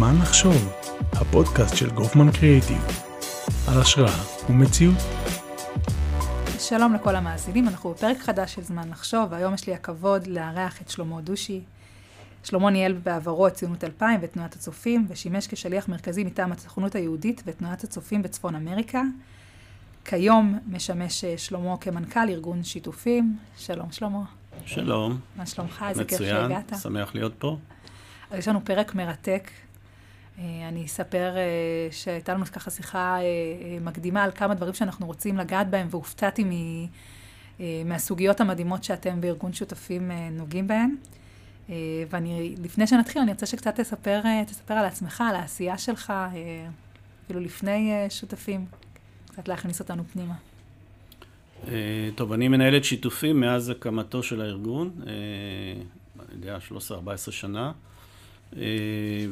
זמן לחשוב, הפודקאסט של גופמן קריאיטיב, על השראה ומציאות. שלום לכל המאזינים, אנחנו בפרק חדש של זמן לחשוב, והיום יש לי הכבוד לארח את שלמה דושי. שלמה ניהל בעברו את ציונות 2000 ותנועת הצופים, ושימש כשליח מרכזי מטעם הסוכנות היהודית ותנועת הצופים בצפון אמריקה. כיום משמש אה, שלמה כמנכ"ל ארגון שיתופים. שלום שלמה. שלום. מה שלומך? איזה כיף שהגעת. מצוין, שמח להיות פה. אז יש לנו פרק מרתק. אה, אני אספר אה, שהייתה לנו ככה שיחה מקדימה על כמה דברים שאנחנו רוצים לגעת בהם, והופתעתי מ... מהסוגיות המדהימות שאתם בארגון שותפים נוגעים בהן. ואני, לפני שנתחיל, אני רוצה שקצת תספר, תספר על עצמך, על העשייה שלך, אפילו לפני שותפים. קצת להכניס אותנו פנימה. אה, טוב, אני מנהל את שיתופים מאז הקמתו של הארגון, אה, אני יודע, 13-14 שנה, אה,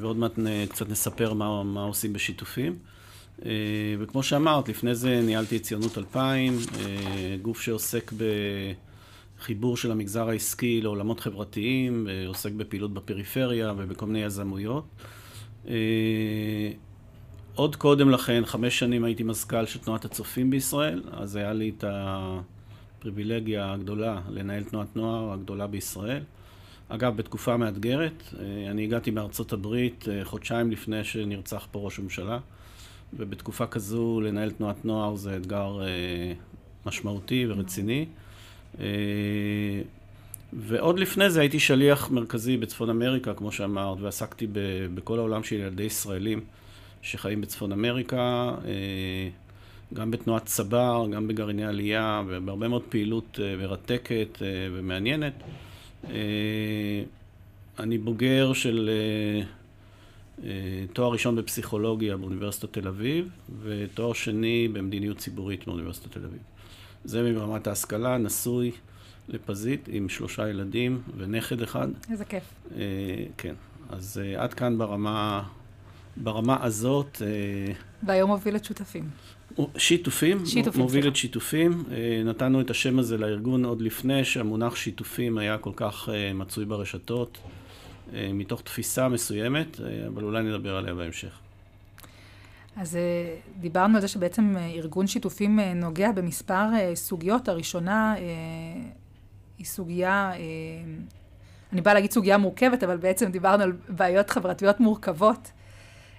ועוד מעט קצת נספר מה, מה עושים בשיתופים. וכמו שאמרת, לפני זה ניהלתי את ציונות 2000, גוף שעוסק בחיבור של המגזר העסקי לעולמות חברתיים, עוסק בפעילות בפריפריה ובכל מיני יזמויות. עוד קודם לכן, חמש שנים הייתי מזכ"ל של תנועת הצופים בישראל, אז היה לי את הפריבילגיה הגדולה לנהל תנועת נוער הגדולה בישראל. אגב, בתקופה מאתגרת, אה, אני הגעתי מארצות הברית אה, חודשיים לפני שנרצח פה ראש הממשלה, ובתקופה כזו לנהל תנועת נוער זה אתגר אה, משמעותי ורציני. ועוד לפני זה הייתי שליח מרכזי בצפון אמריקה, כמו שאמרת, ועסקתי בכל העולם של ילדי ישראלים. שחיים בצפון אמריקה, גם בתנועת צבר, גם בגרעיני עלייה, ובהרבה מאוד פעילות מרתקת ומעניינת. אני בוגר של תואר ראשון בפסיכולוגיה באוניברסיטת תל אביב, ותואר שני במדיניות ציבורית באוניברסיטת תל אביב. זה מרמת ההשכלה, נשוי לפזית עם שלושה ילדים ונכד אחד. איזה כיף. כן, אז עד כאן ברמה ברמה הזאת... אה, והיום מוביל את שותפים. שיתופים, שיתופים מוביל סליחה. את שיתופים. אה, נתנו את השם הזה לארגון עוד לפני שהמונח שיתופים היה כל כך אה, מצוי ברשתות, מתוך תפיסה מסוימת, אבל אולי נדבר עליה בהמשך. אז דיברנו על זה שבעצם ארגון שיתופים נוגע במספר סוגיות. הראשונה היא סוגיה, אני באה להגיד סוגיה מורכבת, אבל בעצם דיברנו על בעיות חברתיות מורכבות.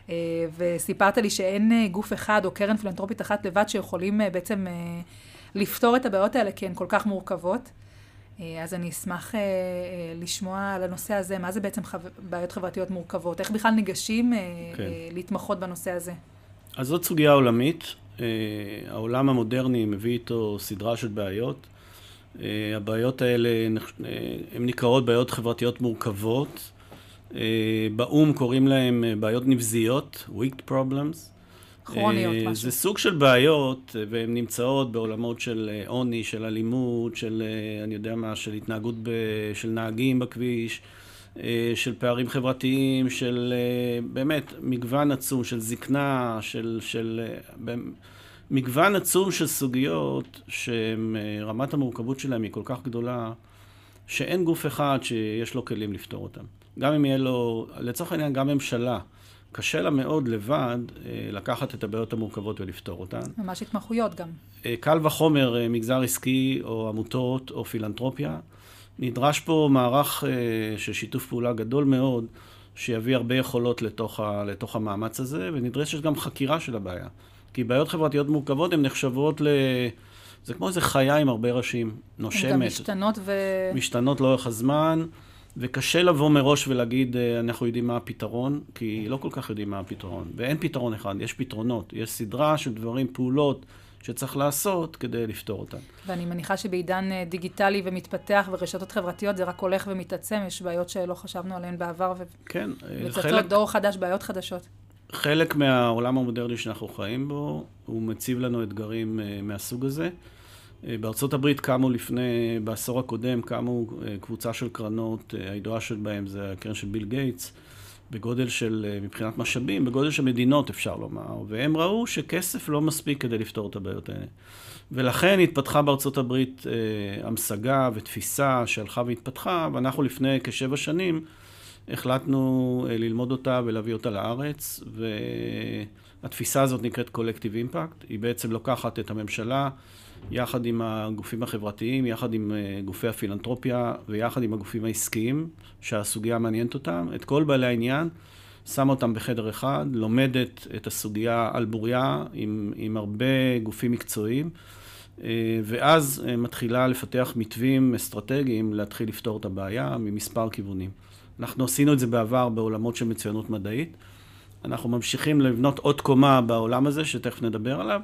אה, וסיפרת לי שאין אה, גוף אחד או קרן פילנטרופית אחת לבד שיכולים אה, בעצם לפתור את הבעיות האלה, כי הן כל כך מורכבות. אז אני אשמח לשמוע על הנושא הזה, מה זה בעצם חו... בעיות חברתיות מורכבות, איך בכלל ניגשים כן. להתמחות בנושא הזה. אז זאת סוגיה עולמית. העולם המודרני מביא איתו סדרה של בעיות. הבעיות האלה, הן נקראות בעיות חברתיות מורכבות. אה, באו"ם קוראים להם אה, בעיות נבזיות, weak problems. כרוניות, אה, משהו. זה סוג של בעיות, והן נמצאות בעולמות של עוני, של אלימות, של, אני יודע מה, של התנהגות ב, של נהגים בכביש, של פערים חברתיים, של באמת מגוון עצום, של זקנה, של, של מגוון עצום של סוגיות שרמת המורכבות שלהן היא כל כך גדולה, שאין גוף אחד שיש לו כלים לפתור אותן. גם אם יהיה לו, לצורך העניין, גם ממשלה, קשה לה מאוד לבד אה, לקחת את הבעיות המורכבות ולפתור אותן. ממש התמחויות גם. אה, קל וחומר אה, מגזר עסקי או עמותות או פילנטרופיה. נדרש פה מערך של שיתוף פעולה גדול מאוד, שיביא הרבה יכולות לתוך, ה, לתוך המאמץ הזה, ונדרשת גם חקירה של הבעיה. כי בעיות חברתיות מורכבות הן נחשבות ל... זה כמו איזה חיה עם הרבה ראשים, נושמת. הן גם משתנות ו... משתנות לאורך הזמן. וקשה לבוא מראש ולהגיד, אה, אנחנו יודעים מה הפתרון, כי לא כל כך יודעים מה הפתרון. ואין פתרון אחד, יש פתרונות. יש סדרה של דברים, פעולות, שצריך לעשות כדי לפתור אותן. ואני מניחה שבעידן אה, דיגיטלי ומתפתח ורשתות חברתיות זה רק הולך ומתעצם, יש בעיות שלא חשבנו עליהן בעבר, ו... כן, אה, וצצות חלק... דור חדש, בעיות חדשות. חלק מהעולם המודרני שאנחנו חיים בו, הוא מציב לנו אתגרים מהסוג הזה. אה, בארצות הברית קמו לפני, בעשור הקודם, קמו אה, קבוצה של קרנות, אה, הידועה שבהם זה הקרן של ביל גייטס, בגודל של, מבחינת משאבים, בגודל של מדינות אפשר לומר, והם ראו שכסף לא מספיק כדי לפתור את הבעיות האלה. ולכן התפתחה בארצות הברית המשגה ותפיסה שהלכה והתפתחה, ואנחנו לפני כשבע שנים החלטנו ללמוד אותה ולהביא אותה לארץ, והתפיסה הזאת נקראת קולקטיב אימפקט. היא בעצם לוקחת את הממשלה, יחד עם הגופים החברתיים, יחד עם גופי הפילנטרופיה ויחד עם הגופים העסקיים, שהסוגיה מעניינת אותם, את כל בעלי העניין. שמה אותם בחדר אחד, לומדת את הסוגיה על בוריה עם, עם הרבה גופים מקצועיים, אה, ואז אה, מתחילה לפתח מתווים אסטרטגיים להתחיל לפתור את הבעיה ממספר כיוונים. אנחנו עשינו את זה בעבר בעולמות של מצוינות מדעית. אנחנו ממשיכים לבנות עוד קומה בעולם הזה, שתכף נדבר עליו,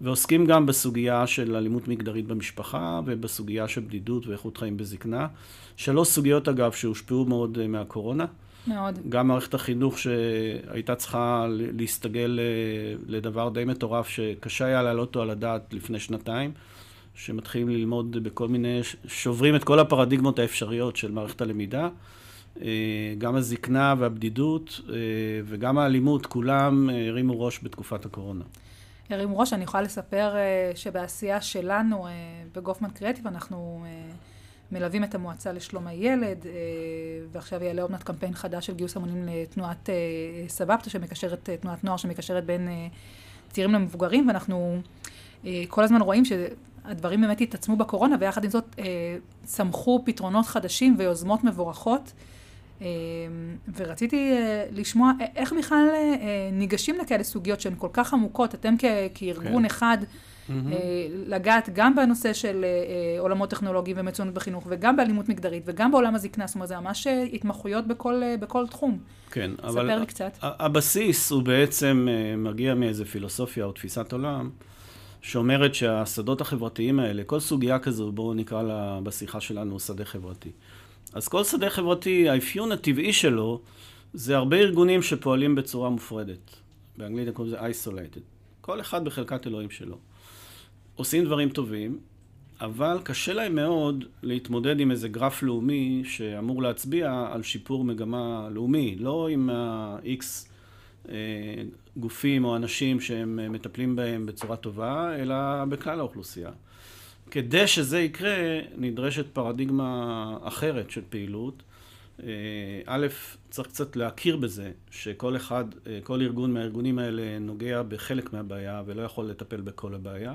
ועוסקים גם בסוגיה של אלימות מגדרית במשפחה ובסוגיה של בדידות ואיכות חיים בזקנה. שלוש סוגיות, אגב, שהושפעו מאוד אה, מהקורונה. מאוד. גם מערכת החינוך שהייתה צריכה להסתגל אה, לדבר די מטורף, שקשה היה להעלות אותו על הדעת לפני שנתיים, שמתחילים ללמוד בכל מיני, שוברים את כל הפרדיגמות האפשריות של מערכת הלמידה. אה, גם הזקנה והבדידות וגם האלימות, כולם הרימו ראש בתקופת הקורונה. הרימו ראש, אני יכולה לספר שבעשייה שלנו בגופמן קריאטיב אנחנו מלווים את המועצה לשלום הילד, אה, ועכשיו יעלה עוד מעט קמפיין חדש של גיוס המונים לתנועת אה, סבבתא, שמקשרת, אה, תנועת נוער שמקשרת בין צעירים למבוגרים, ואנחנו כל הזמן רואים שהדברים באמת התעצמו בקורונה, ויחד עם זאת צמחו פתרונות חדשים ויוזמות מבורכות. ורציתי לשמוע איך בכלל ניגשים לכאלה סוגיות שהן כל כך עמוקות, אתם כארגון כן. אחד, mm-hmm. לגעת גם בנושא של אה, אה, עולמות טכנולוגיים ומצוינות בחינוך, וגם באלימות מגדרית, וגם בעולם הזקנה, זאת אומרת, זה ממש התמחויות בכל, בכל תחום. כן, אבל... ספר לי קצת. הבסיס הוא בעצם מגיע מאיזה פילוסופיה או תפיסת עולם. שאומרת שהשדות החברתיים האלה, כל סוגיה כזו, בואו נקרא לה בשיחה שלנו שדה חברתי. אז כל שדה חברתי, האפיון הטבעי שלו, זה הרבה ארגונים שפועלים בצורה מופרדת. באנגלית הם קוראים לזה isolated. כל אחד בחלקת אלוהים שלו. עושים דברים טובים, אבל קשה להם מאוד להתמודד עם איזה גרף לאומי שאמור להצביע על שיפור מגמה לאומי, לא עם ה-X אה, גופים או אנשים שהם מטפלים בהם בצורה טובה, אלא בכלל האוכלוסייה. כדי שזה יקרה, נדרשת פרדיגמה אחרת של פעילות. אה, א', צריך קצת להכיר בזה שכל אחד, אה, כל ארגון מהארגונים האלה נוגע בחלק מהבעיה ולא יכול לטפל בכל הבעיה.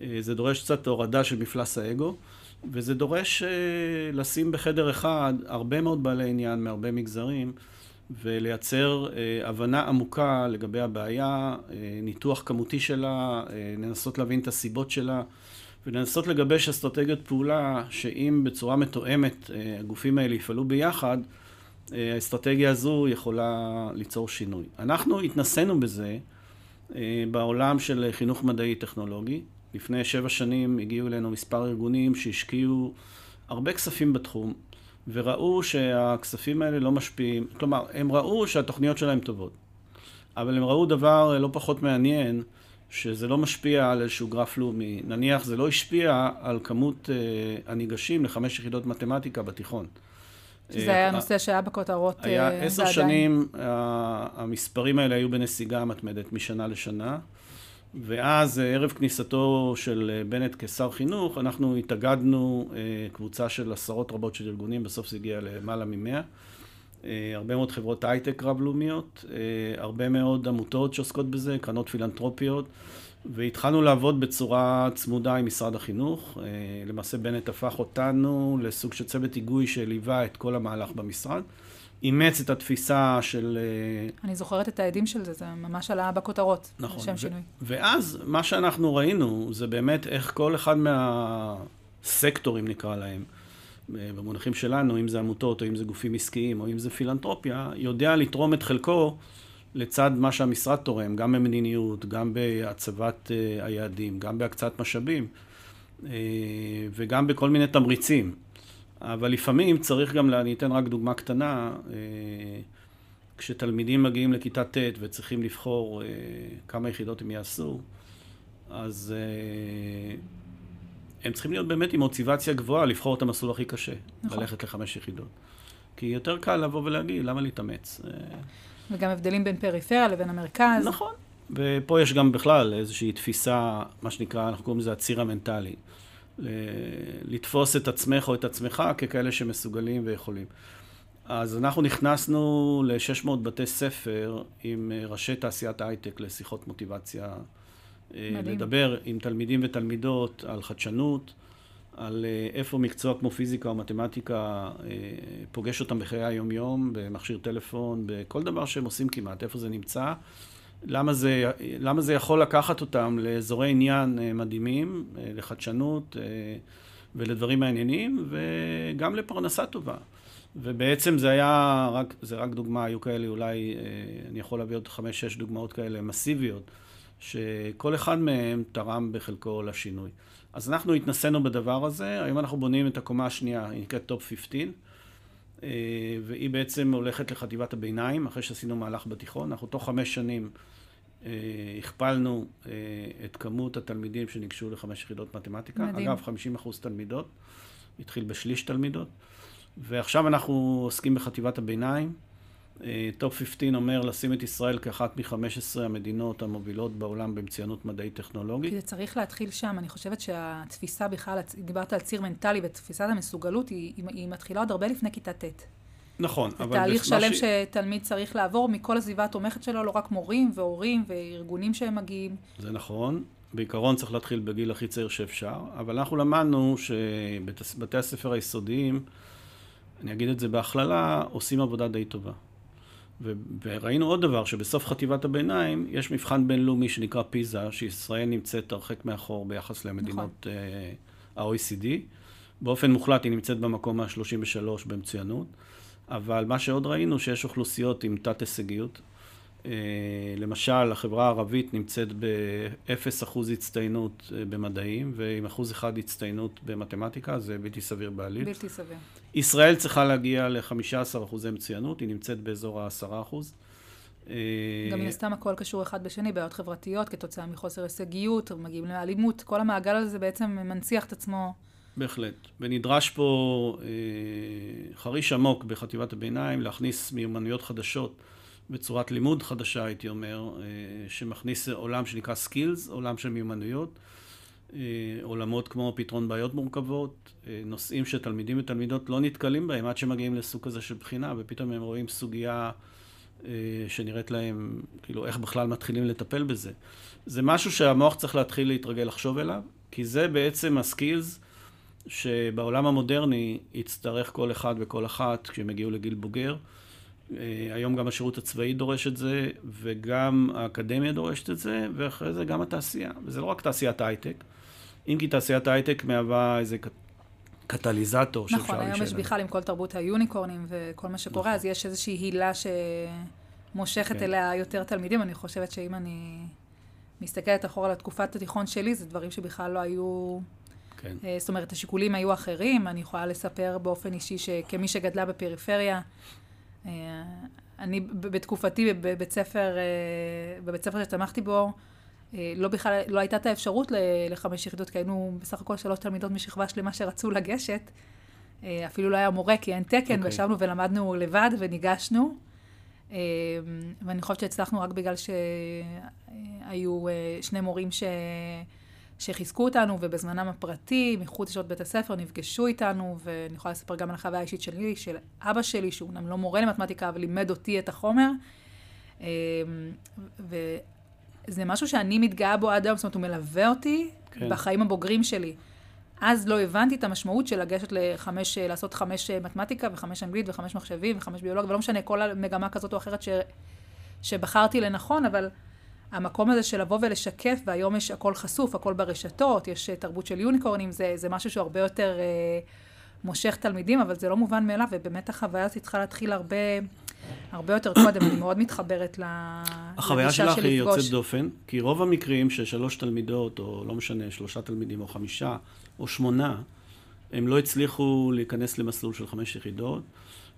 אה, זה דורש קצת הורדה של מפלס האגו, וזה דורש לשים בחדר אחד הרבה מאוד בעלי עניין מהרבה מגזרים, ולייצר הבנה עמוקה לגבי הבעיה, ניתוח כמותי שלה, לנסות להבין את הסיבות שלה, ולנסות לגבש אסטרטגיות פעולה, שאם בצורה מתואמת הגופים האלה יפעלו ביחד, האסטרטגיה הזו יכולה ליצור שינוי. אנחנו התנסינו בזה בעולם של חינוך מדעי טכנולוגי. לפני שבע שנים הגיעו אלינו מספר ארגונים שהשקיעו הרבה כספים בתחום, וראו שהכספים האלה לא משפיעים, כלומר, הם ראו שהתוכניות שלהם טובות, אבל הם ראו דבר לא פחות מעניין, שזה לא משפיע על איזשהו גרף לאומי. נניח זה לא השפיע על כמות uh, הניגשים לחמש יחידות מתמטיקה בתיכון. שזה היה uh, נושא שהיה בכותרות ועדיין. היה עשר שנים, uh, המספרים האלה היו בנסיגה מתמדת משנה לשנה. ואז אה, ערב כניסתו של אה, בנט כשר חינוך, אנחנו התאגדנו אה, קבוצה של עשרות רבות של ארגונים, בסוף זה הגיע למעלה ממאה. הרבה מאוד חברות הייטק רב-לאומיות, הרבה מאוד עמותות שעוסקות בזה, קרנות פילנטרופיות, והתחלנו לעבוד בצורה צמודה עם משרד החינוך. למעשה בנט הפך אותנו לסוג של צוות היגוי שליווה את כל המהלך במשרד. אימץ את התפיסה של... אה, אני זוכרת את העדים של זה, זה ממש עלה בכותרות, נכון. לשם שינוי. ואז מה שאנחנו ראינו זה באמת איך כל אחד מהסקטורים, נקרא להם, אה, במונחים שלנו, אם זה עמותות או אם זה גופים עסקיים או אם זה פילנטרופיה, יודע לתרום את חלקו לצד מה שהמשרד תורם, גם במדיניות, גם בהצבת אה, היעדים, גם בהקצאת משאבים וגם בכל מיני תמריצים. אבל לפעמים צריך גם, אני אתן רק דוגמה קטנה, אה, כשתלמידים מגיעים לכיתה ט' וצריכים לבחור אה, כמה יחידות הם יעשו, אז אה, הם צריכים להיות באמת עם מוטיבציה גבוהה לבחור את המסלול הכי קשה, נכון. ללכת לחמש יחידות. כי יותר קל לבוא ולהגיד, למה להתאמץ? וגם הבדלים בין פריפריה לבין המרכז. נכון. ופה יש גם בכלל איזושהי תפיסה, מה שנקרא, אנחנו קוראים לזה הציר המנטלי. לתפוס את עצמך או את עצמך ככאלה שמסוגלים ויכולים. אז אנחנו נכנסנו ל-600 בתי ספר עם אה, ראשי תעשיית הייטק לשיחות מוטיבציה. אה, מדהים. לדבר עם תלמידים ותלמידות על חדשנות, על אה, איפה מקצוע כמו פיזיקה או מתמטיקה פוגש אותם בחיי היום-יום, במכשיר טלפון, בכל דבר שהם עושים כמעט, איפה זה נמצא. למה זה, למה זה יכול לקחת אותם לאזורי עניין מדהימים, לחדשנות ולדברים מעניינים, וגם לפרנסה טובה. ובעצם זה היה רק, זה רק דוגמה, היו כאלה אולי, אה, אני יכול להביא עוד חמש-שש דוגמאות כאלה מסיביות, שכל אחד מהם תרם בחלקו לשינוי. אז אנחנו התנסינו בדבר הזה, היום אנחנו בונים את הקומה השנייה, היא נקראת Top 15, אה, והיא בעצם הולכת לחטיבת הביניים, אחרי שעשינו מהלך בתיכון, אנחנו תוך חמש שנים אה, הכפלנו את כמות התלמידים שניגשו לחמש יחידות מתמטיקה. מדהים. אגב, 50 אחוז תלמידות, התחיל בשליש תלמידות. ועכשיו אנחנו עוסקים בחטיבת הביניים. Top אה, 15 אומר לשים את ישראל כאחת מ-15 המדינות המובילות בעולם במצוינות מדעית טכנולוגית. כי זה צריך להתחיל שם. אני חושבת שהתפיסה בכלל, דיברת על ציר מנטלי, ותפיסת המסוגלות היא, היא, היא מתחילה עוד הרבה לפני כיתה ט'. נכון, אבל... זה תהליך שלם ש... שתלמיד צריך לעבור מכל הסביבה התומכת שלו, לא רק מורים והורים וארגונים שהם מגיעים. זה נכון. בעיקרון צריך להתחיל בגיל הכי צעיר שאפשר, אבל אנחנו למדנו שבתי הספר היסודיים אני אגיד את זה בהכללה, עושים עבודה די טובה. וראינו עוד דבר, שבסוף חטיבת הביניים יש מבחן בינלאומי שנקרא פיזה, שישראל נמצאת הרחק מאחור ביחס למדינות נכון. uh, ה-OECD. באופן מוחלט היא נמצאת במקום ה-33 במצוינות, אבל מה שעוד ראינו, שיש אוכלוסיות עם תת-הישגיות, אה, למשל, החברה הערבית נמצאת ב-0% הצטיינות אה, במדעים, ועם אחוז אחד הצטיינות במתמטיקה, זה בלתי סביר בעליל. בלתי סביר. ישראל צריכה להגיע ל-15% אחוזי מצוינות, היא נמצאת באזור ה-10%. אה, גם מן הסתם הכל קשור אחד בשני, בעיות חברתיות, כתוצאה מחוסר הישגיות, מגיעים לאלימות, כל המעגל הזה בעצם מנציח את עצמו. בהחלט. ונדרש פה אה, חריש עמוק בחטיבת הביניים, להכניס מיומנויות חדשות. בצורת לימוד חדשה, הייתי אומר, אה, שמכניס עולם שנקרא סקילס, עולם של מיומנויות, אה, עולמות כמו פתרון בעיות מורכבות, אה, נושאים שתלמידים ותלמידות לא נתקלים בהם עד שמגיעים לסוג כזה של בחינה, ופתאום הם רואים סוגיה שנראית להם, כאילו, איך בכלל מתחילים לטפל בזה. זה משהו שהמוח צריך להתחיל להתרגל לחשוב אליו, כי זה בעצם הסקילס שבעולם המודרני יצטרך כל אחד וכל אחת כשהם יגיעו לגיל בוגר. אה, היום גם השירות הצבאי דורש את זה, וגם האקדמיה דורשת את זה, ואחרי זה גם התעשייה. וזה לא רק תעשיית הייטק, אם כי תעשיית הייטק מהווה איזה קטליזטור שאפשר. נכון, היום יש בכלל עם כל תרבות היוניקורנים וכל מה שקורה, נכון. אז יש איזושהי הילה שמושכת כן. אליה יותר תלמידים. אני חושבת שאם אני מסתכלת אחורה על תקופת התיכון שלי, זה דברים שבכלל לא היו... כן. אה, זאת אומרת, השיקולים היו אחרים. אני יכולה לספר באופן אישי שכמי שגדלה בפריפריה, אני בתקופתי בבית ספר, אה, בבית ספר שצמחתי בו, אה, לא בכלל, לא הייתה את האפשרות לחמש יחידות, כי היינו בסך הכל שלוש תלמידות משכבה שלמה שרצו לגשת. אפילו לא היה מורה, כי אין תקן, okay. אוקיי. וישבנו ולמדנו לבד וניגשנו. ואני חושבת שהצלחנו רק בגלל שהיו שני מורים ש... שחיזקו אותנו, ובזמנם הפרטי, מחוץ לשעות בית הספר, נפגשו איתנו, ואני יכולה לספר גם על החוויה האישית שלי, של אבא שלי, שהוא אומנם לא מורה למתמטיקה, אבל לימד אותי את החומר. אמ, וזה משהו שאני מתגאה בו עד היום, זאת אומרת, הוא מלווה אותי כן. בחיים הבוגרים שלי. אז לא הבנתי את המשמעות של לגשת לחמש, לעשות חמש מתמטיקה וחמש אנגלית וחמש מחשבים וחמש ביולוגיה, ולא משנה, כל מגמה כזאת או אחרת ש, שבחרתי לנכון, אבל המקום הזה של לבוא ולשקף, והיום יש הכל חשוף, הכל ברשתות, יש אה, תרבות של יוניקורנים, זה, זה משהו שהוא הרבה יותר אה, מושך תלמידים, אבל זה לא מובן מאליו, ובאמת החוויה הזאת צריכה להתחיל הרבה, הרבה יותר קודם, אני מאוד מתחברת לגישה של לפגוש. החוויה שלך היא יוצאת דופן, כי רוב המקרים ששלוש תלמידות, או לא משנה, שלושה תלמידים, או חמישה, או שמונה, הם לא הצליחו להיכנס למסלול של חמש יחידות.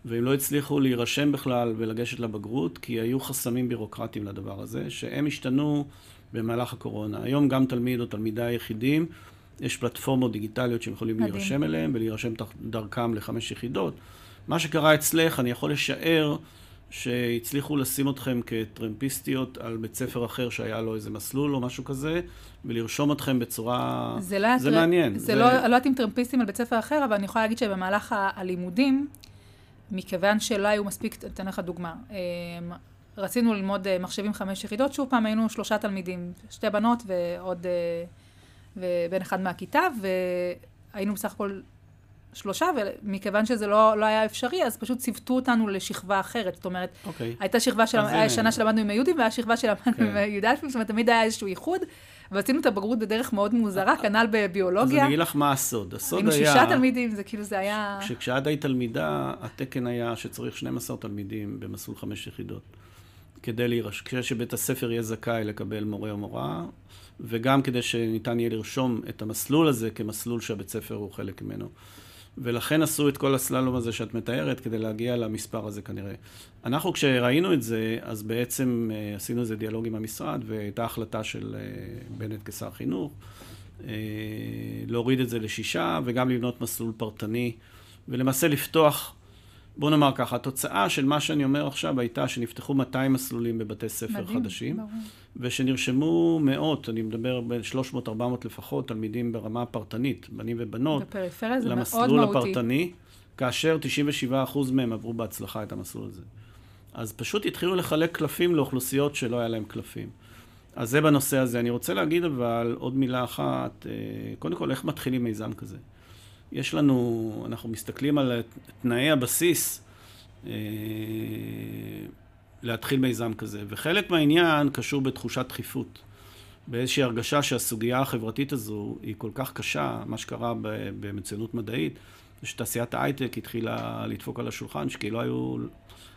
והם לא הצליחו להירשם בכלל ולגשת לבגרות, כי היו חסמים בירוקרטיים לדבר הזה, שהם השתנו במהלך הקורונה. היום גם תלמיד או תלמידה יחידים, יש פלטפורמות דיגיטליות שהם יכולים מדהים. להירשם אליהם ולהירשם דרכם לחמש יחידות. מה שקרה אצלך, אני יכול לשער שהצליחו לשים אתכם כטרמפיסטיות על בית ספר אחר שהיה לו איזה מסלול או משהו כזה, ולרשום אתכם בצורה... זה, לא זה טר... מעניין. זה, זה לא, לא יודעת אם טרמפיסטים על בית ספר אחר, אבל אני יכולה להגיד שבמהלך הלימודים, מכיוון שלא היו מספיק, אתן לך דוגמה. אה, רצינו ללמוד אה, מחשבים חמש יחידות, שוב פעם היינו שלושה תלמידים, שתי בנות ועוד ובן אחד מהכיתה, והיינו בסך הכל שלושה, ומכיוון שזה לא, לא היה אפשרי, אז פשוט ציוותו אותנו לשכבה אחרת. זאת אומרת, okay. אוקיי. הייתה שכבה של, היה שנה שלמדנו עם היהודים, והייתה שכבה שלמדנו okay. עם הי"א, זאת אומרת, תמיד היה איזשהו ייחוד, ועשינו את הבגרות בדרך מאוד מוזרה, כנ"ל בביולוגיה. אז אני אגיד לך מה הסוד. הסוד היה... היינו שישה תלמידים, זה כאילו, זה היה... כשאת היית תלמידה, התקן היה שצריך 12 תלמידים במסלול חמש יחידות. כדי להירש... כדי שבית הספר יהיה זכאי לקבל מורה או מורה, וגם כדי שניתן יהיה לרשום את המסלול הזה כמסלול שהבית ספר הוא חלק ממנו. ולכן עשו את כל הסללום הזה שאת מתארת, כדי להגיע למספר הזה כנראה. אנחנו כשראינו את זה, אז בעצם uh, עשינו איזה דיאלוג עם המשרד, והייתה החלטה של uh, בנט כשר חינוך, uh, להוריד את זה לשישה, וגם לבנות מסלול פרטני, ולמעשה לפתוח בוא נאמר ככה, התוצאה של מה שאני אומר עכשיו הייתה שנפתחו 200 מסלולים בבתי ספר מדהים, חדשים, ברור. ושנרשמו מאות, אני מדבר בין 300-400 לפחות, תלמידים ברמה פרטנית, בנים ובנות, בפריפריה זה מאוד מהותי. למסלול הפרטני, כאשר 97% מהם עברו בהצלחה את המסלול הזה. אז פשוט התחילו לחלק קלפים לאוכלוסיות שלא היה להם קלפים. אז זה בנושא הזה. אני רוצה להגיד אבל עוד מילה אחת, אה, קודם כל, איך מתחילים מיזם כזה? יש לנו, אנחנו מסתכלים על תנאי הבסיס אה, להתחיל מיזם כזה, וחלק מהעניין קשור בתחושת דחיפות. באיזושהי הרגשה שהסוגיה החברתית הזו היא כל כך קשה, מה שקרה במצוינות מדעית, שתעשיית ההייטק התחילה לדפוק על השולחן, שכאילו היו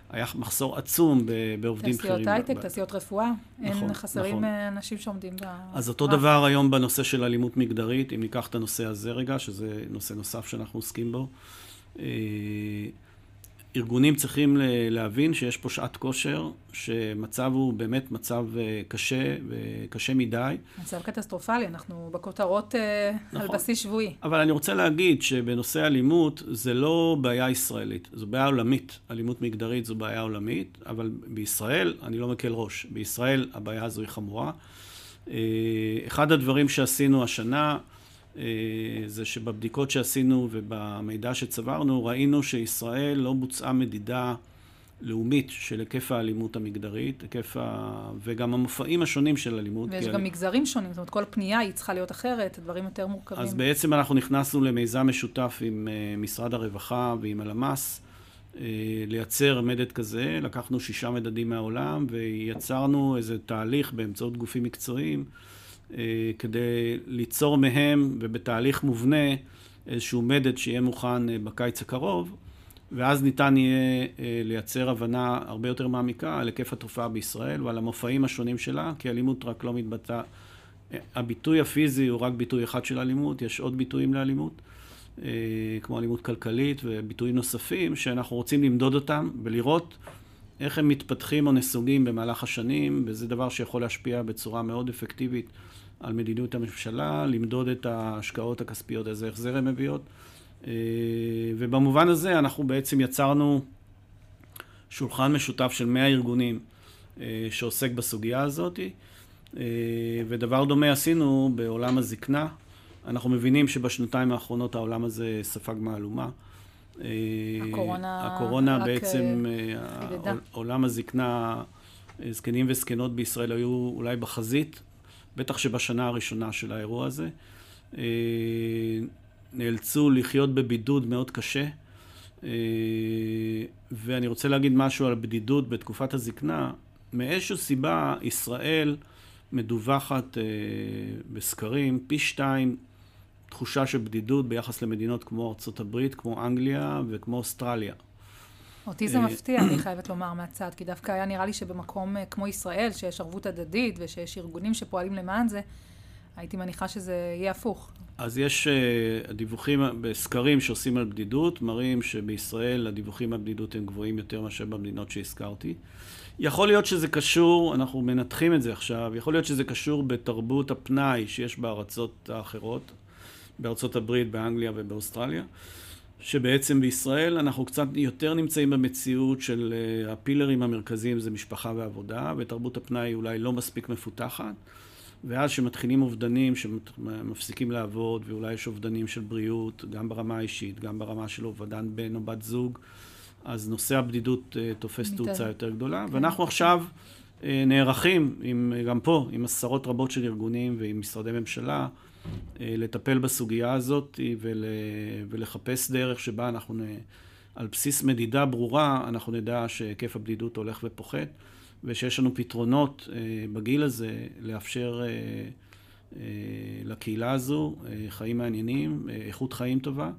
היה מחסור עצום בעובדים בכירים. תעשיות הייטק, תעשיות רפואה, נכון, אין חסרים נכון. אה, אנשים שעומדים ב... אז אותו דבר היום בנושא של אלימות מגדרית, אם ניקח את הנושא הזה רגע, שזה נושא נוסף שאנחנו עוסקים בו. ארגונים צריכים להבין שיש פה שעת כושר, שמצב הוא באמת מצב אה, קשה וקשה מדי. מצב קטסטרופלי, אנחנו בכותרות אה, נכון. על בסיס שבועי. אבל אני רוצה להגיד שבנושא אלימות זה לא בעיה ישראלית, זו בעיה עולמית. אלימות מגדרית זו בעיה עולמית, אבל בישראל, אני לא מקל ראש, בישראל הבעיה הזו היא חמורה. אה, אחד הדברים שעשינו השנה, זה שבבדיקות שעשינו ובמידע שצברנו, ראינו שישראל לא בוצעה מדידה לאומית של היקף האלימות המגדרית, היקף ה... וגם המופעים השונים של אלימות. ויש גם אני... מגזרים שונים, זאת אומרת, כל פנייה היא צריכה להיות אחרת, דברים יותר מורכבים. אז בעצם אנחנו נכנסנו למיזם משותף עם אה, משרד הרווחה ועם הלמ"ס, אה, לייצר מדד כזה, לקחנו שישה מדדים מהעולם ויצרנו איזה תהליך באמצעות גופים מקצועיים. אה, כדי ליצור מהם, ובתהליך מובנה, איזשהו מדד שיהיה מוכן אה, בקיץ הקרוב, ואז ניתן יהיה אה, לייצר הבנה הרבה יותר מעמיקה על היקף התופעה בישראל ועל המופעים השונים שלה, כי אלימות רק לא מתבטא... הביטוי הפיזי הוא רק ביטוי אחד של אלימות, יש עוד ביטויים לאלימות, כמו אלימות כלכלית וביטויים נוספים, שאנחנו רוצים למדוד אותם ולראות איך הם מתפתחים או נסוגים במהלך השנים, וזה דבר שיכול להשפיע בצורה מאוד אפקטיבית על מדיניות הממשלה, למדוד את ההשקעות הכספיות, איזה החזר הן מביאות. אה, ובמובן הזה אנחנו בעצם יצרנו שולחן משותף של 100 ארגונים אה, שעוסק בסוגיה הזאת, אה, ודבר דומה עשינו בעולם הזקנה. אנחנו מבינים שבשנתיים האחרונות העולם הזה ספג מהלומה. הקורונה... הקורונה בעצם, עולם הזקנה, זקנים וזקנות בישראל היו אולי בחזית, בטח שבשנה הראשונה של האירוע הזה. אה, נאלצו לחיות בבידוד מאוד קשה. אה, ואני רוצה להגיד משהו על בדידות בתקופת הזקנה. מאיזושהי סיבה ישראל מדווחת אה, בסקרים פי שתיים תחושה של בדידות ביחס למדינות כמו ארצות הברית, כמו אנגליה וכמו אוסטרליה. אותי זה מפתיע, אני חייבת לומר מהצד, כי דווקא היה נראה לי שבמקום אה, כמו ישראל, שיש ערבות הדדית ושיש ארגונים שפועלים למען זה, הייתי מניחה שזה יהיה הפוך. אז יש uh, דיווחים בסקרים שעושים על בדידות, מראים שבישראל הדיווחים על בדידות הם גבוהים יותר מאשר במדינות שהזכרתי. יכול להיות שזה קשור, אנחנו מנתחים את זה עכשיו, יכול להיות שזה קשור בתרבות הפנאי שיש בארצות האחרות, בארצות הברית, באנגליה ובאוסטרליה. שבעצם בישראל אנחנו קצת יותר נמצאים במציאות של uh, הפילרים המרכזיים זה משפחה ועבודה, ותרבות הפנאי אולי לא מספיק מפותחת. ואז שמתחילים אובדנים שמפסיקים לעבוד, ואולי יש אובדנים של בריאות, גם ברמה האישית, גם ברמה של אובדן בן או בת זוג, אז נושא הבדידות אה, תופס. תאוצה יותר גדולה. כן. ואנחנו עכשיו אה, נערכים, עם, גם פה, עם עשרות רבות של ארגונים ועם משרדי ממשלה, אה, לטפל בסוגיה הזאת ול, ולחפש דרך שבה אנחנו, נ, על בסיס מדידה ברורה, אנחנו נדע שהיקף הבדידות הולך ופוחת, ושיש לנו פתרונות אה, בגיל הזה לאפשר אה, אה, לקהילה הזו אה, חיים מעניינים, אה, איכות חיים טובה,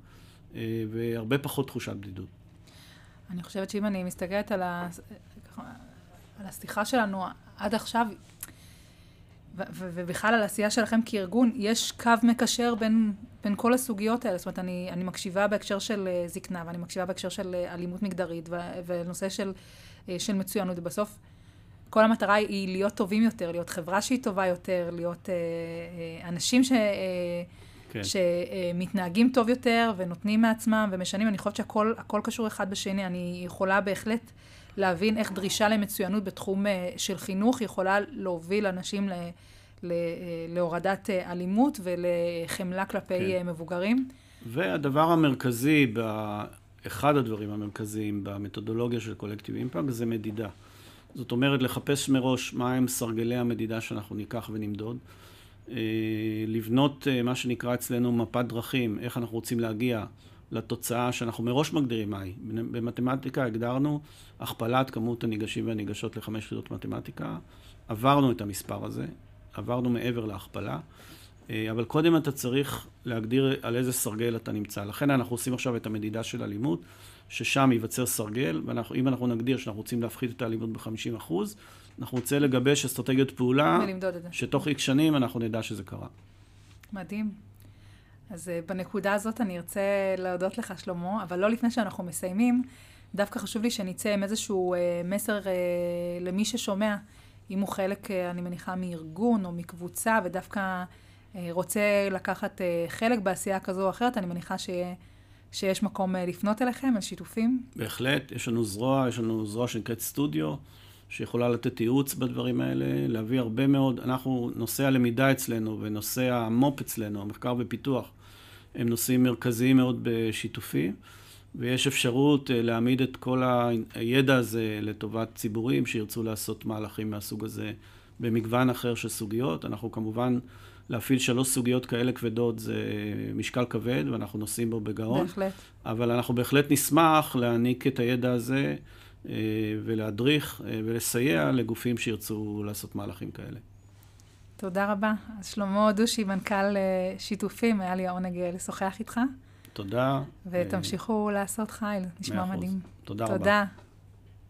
אה, והרבה פחות תחושת בדידות. אני חושבת שאם אני מסתכלת על, ה... על השיחה שלנו עד עכשיו, ובכלל על העשייה שלכם כארגון, יש קו מקשר בין, בין כל הסוגיות האלה. זאת אומרת, אני, אני מקשיבה בהקשר של אה, זקנה, ואני מקשיבה בהקשר של אה, אלימות מגדרית, ו- ונושא של, אה, של מצוינות, ובסוף כל המטרה היא להיות טובים יותר, להיות חברה שהיא טובה יותר, להיות אה, אה, אנשים ש... אה, כן. שמתנהגים טוב יותר ונותנים מעצמם ומשנים. אני חושבת שהכל הכל קשור אחד בשני. אני יכולה בהחלט להבין איך דרישה למצוינות בתחום אה, של חינוך יכולה להוביל אנשים ל, ל, אה, להורדת אה, אלימות ולחמלה כלפי כן. מבוגרים. והדבר המרכזי. אחד הדברים המרכזיים במתודולוגיה של קולקטיב אימפקט זה מדידה. זאת אומרת, לחפש מראש מהם סרגלי המדידה שאנחנו ניקח ונמדוד. לבנות מה שנקרא אצלנו מפת דרכים, איך אנחנו רוצים להגיע לתוצאה שאנחנו מראש מגדירים מהי. במתמטיקה הגדרנו הכפלת כמות הניגשים והניגשות לחמש יחידות מתמטיקה. עברנו את המספר הזה, עברנו מעבר להכפלה, אה, אבל קודם אתה צריך להגדיר על איזה סרגל אתה נמצא. לכן אנחנו עושים עכשיו את המדידה של אלימות, ששם ייווצר סרגל, ואם אנחנו נגדיר שאנחנו רוצים להפחית את האלימות ב-50%, אנחנו רוצה לגבש אסטרטגיות פעולה. שתוך איקס שנים אנחנו נדע שזה קרה. מדהים. אז uh, בנקודה הזאת אני ארצה להודות לך, שלמה, אבל לא לפני שאנחנו מסיימים, דווקא חשוב לי שנצא עם איזשהו uh, מסר uh, למי ששומע, אם הוא חלק, אני מניחה, מארגון או מקבוצה, ודווקא רוצה לקחת חלק בעשייה כזו או אחרת, אני מניחה שיהיה, שיש מקום לפנות אליכם, על שיתופים. בהחלט, יש לנו זרוע, יש לנו זרוע שנקראת סטודיו, שיכולה לתת ייעוץ בדברים האלה, להביא הרבה מאוד, אנחנו, נושא הלמידה אצלנו ונושא המו"פ אצלנו, המחקר ופיתוח, הם נושאים מרכזיים מאוד בשיתופי, ויש אפשרות אה, להעמיד את כל הידע הזה לטובת ציבורים שירצו לעשות מהלכים מהסוג הזה במגוון אחר של סוגיות. אנחנו כמובן, להפעיל שלוש סוגיות כאלה כבדות זה משקל כבד, ואנחנו נושאים בו בגאון. בהחלט. אבל אנחנו בהחלט נשמח להעניק את הידע הזה ולהדריך אה, ולסייע לגופים שירצו לעשות מהלכים כאלה. תודה רבה. אז שלמה דושי, מנכ"ל אה, שיתופים, היה לי העונג אה, לשוחח איתך. תודה. ותמשיכו לעשות חיל, נשמע. מדהים. תודה רבה. תודה.